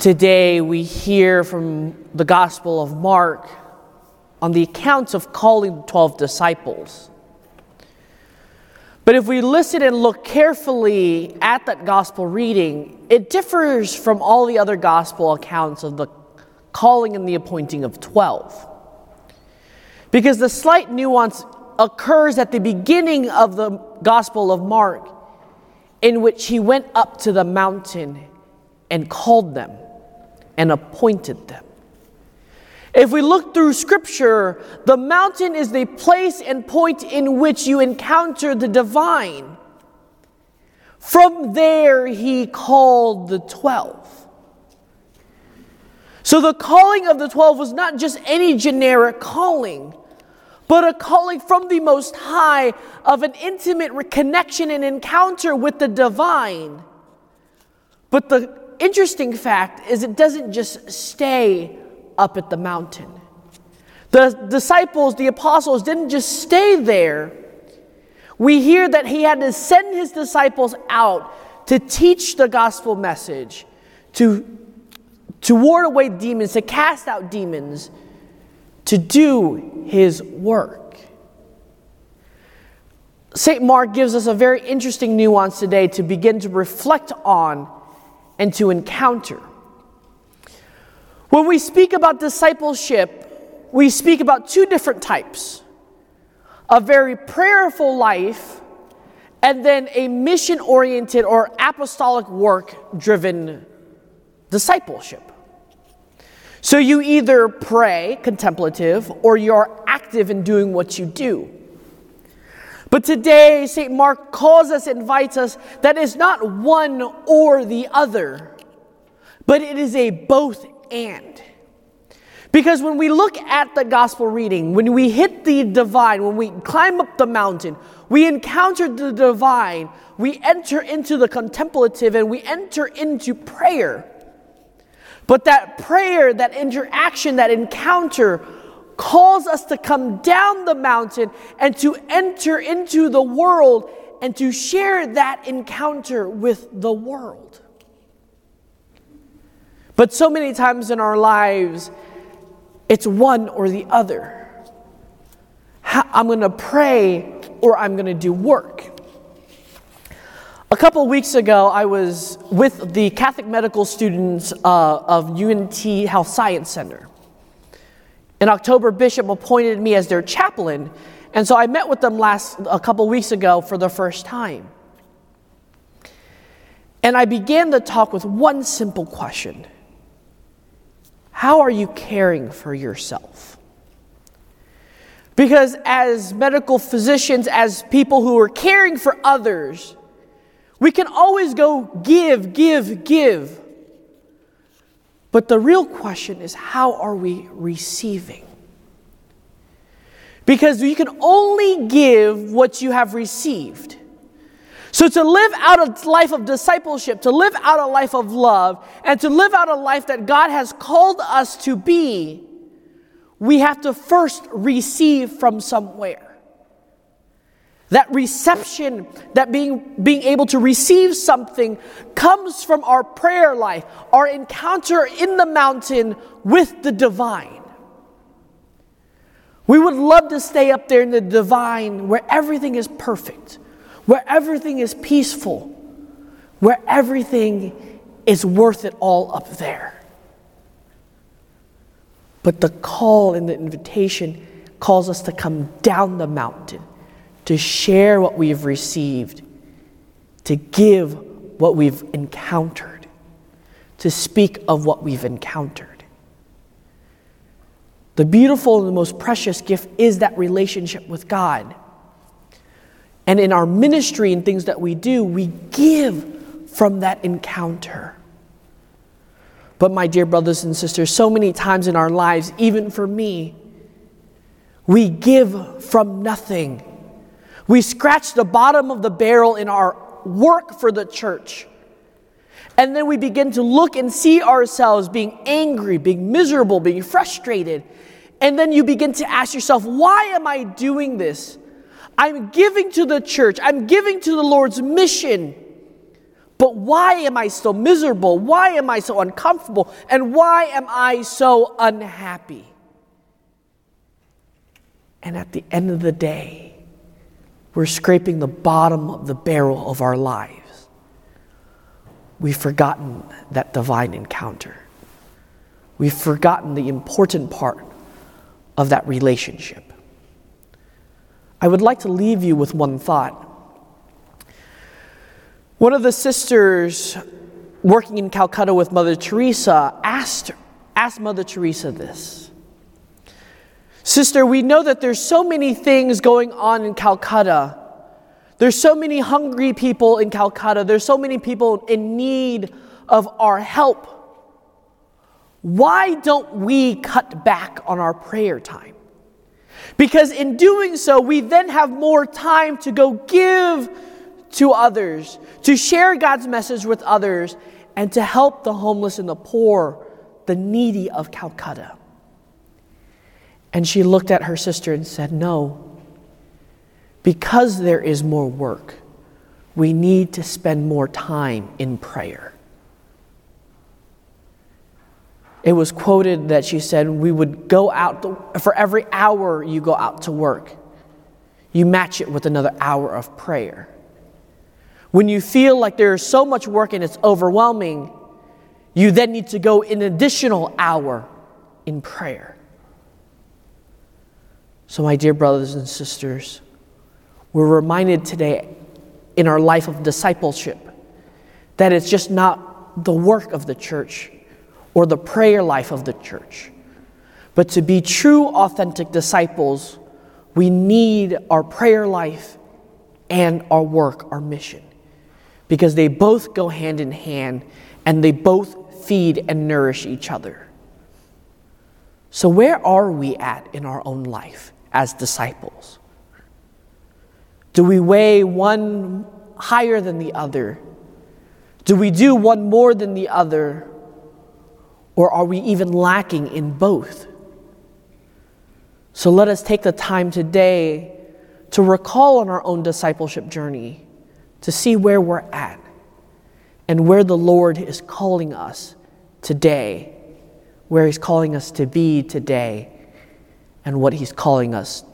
Today we hear from the Gospel of Mark on the accounts of calling the 12 disciples. But if we listen and look carefully at that gospel reading, it differs from all the other gospel accounts of the calling and the appointing of 12. Because the slight nuance occurs at the beginning of the Gospel of Mark, in which he went up to the mountain and called them and appointed them. If we look through scripture, the mountain is the place and point in which you encounter the divine. From there, he called the twelve. So the calling of the twelve was not just any generic calling, but a calling from the Most High of an intimate connection and encounter with the divine. But the interesting fact is, it doesn't just stay up at the mountain. The disciples, the apostles, didn't just stay there. We hear that he had to send his disciples out to teach the gospel message, to, to ward away demons, to cast out demons, to do his work. St. Mark gives us a very interesting nuance today to begin to reflect on and to encounter. When we speak about discipleship, we speak about two different types a very prayerful life and then a mission oriented or apostolic work driven discipleship. So you either pray, contemplative, or you're active in doing what you do. But today, St. Mark calls us, invites us that it's not one or the other, but it is a both and. Because when we look at the gospel reading, when we hit the divine, when we climb up the mountain, we encounter the divine, we enter into the contemplative, and we enter into prayer. But that prayer, that interaction, that encounter calls us to come down the mountain and to enter into the world and to share that encounter with the world. But so many times in our lives, it's one or the other. I'm going to pray or I'm going to do work. A couple weeks ago, I was with the Catholic medical students uh, of UNT Health Science Center. In October, Bishop appointed me as their chaplain, and so I met with them last a couple weeks ago for the first time. And I began the talk with one simple question how are you caring for yourself? Because as medical physicians, as people who are caring for others, we can always go give, give, give. But the real question is how are we receiving? Because you can only give what you have received. So, to live out a life of discipleship, to live out a life of love, and to live out a life that God has called us to be, we have to first receive from somewhere. That reception, that being, being able to receive something, comes from our prayer life, our encounter in the mountain with the divine. We would love to stay up there in the divine where everything is perfect where everything is peaceful, where everything is worth it all up there. But the call and the invitation calls us to come down the mountain, to share what we have received, to give what we've encountered, to speak of what we've encountered. The beautiful and the most precious gift is that relationship with God. And in our ministry and things that we do, we give from that encounter. But, my dear brothers and sisters, so many times in our lives, even for me, we give from nothing. We scratch the bottom of the barrel in our work for the church. And then we begin to look and see ourselves being angry, being miserable, being frustrated. And then you begin to ask yourself, why am I doing this? I'm giving to the church, I'm giving to the Lord's mission, But why am I so miserable? Why am I so uncomfortable? And why am I so unhappy? And at the end of the day, we're scraping the bottom of the barrel of our lives. We've forgotten that divine encounter. We've forgotten the important part of that relationship. I would like to leave you with one thought. One of the sisters working in Calcutta with Mother Teresa asked, asked Mother Teresa this Sister, we know that there's so many things going on in Calcutta. There's so many hungry people in Calcutta. There's so many people in need of our help. Why don't we cut back on our prayer time? Because in doing so, we then have more time to go give to others, to share God's message with others, and to help the homeless and the poor, the needy of Calcutta. And she looked at her sister and said, No, because there is more work, we need to spend more time in prayer. It was quoted that she said, We would go out, for every hour you go out to work, you match it with another hour of prayer. When you feel like there's so much work and it's overwhelming, you then need to go an additional hour in prayer. So, my dear brothers and sisters, we're reminded today in our life of discipleship that it's just not the work of the church or the prayer life of the church. But to be true, authentic disciples, we need our prayer life and our work, our mission, because they both go hand in hand and they both feed and nourish each other. So, where are we at in our own life as disciples? Do we weigh one higher than the other? Do we do one more than the other? Or are we even lacking in both? So let us take the time today to recall on our own discipleship journey to see where we're at and where the Lord is calling us today, where He's calling us to be today, and what He's calling us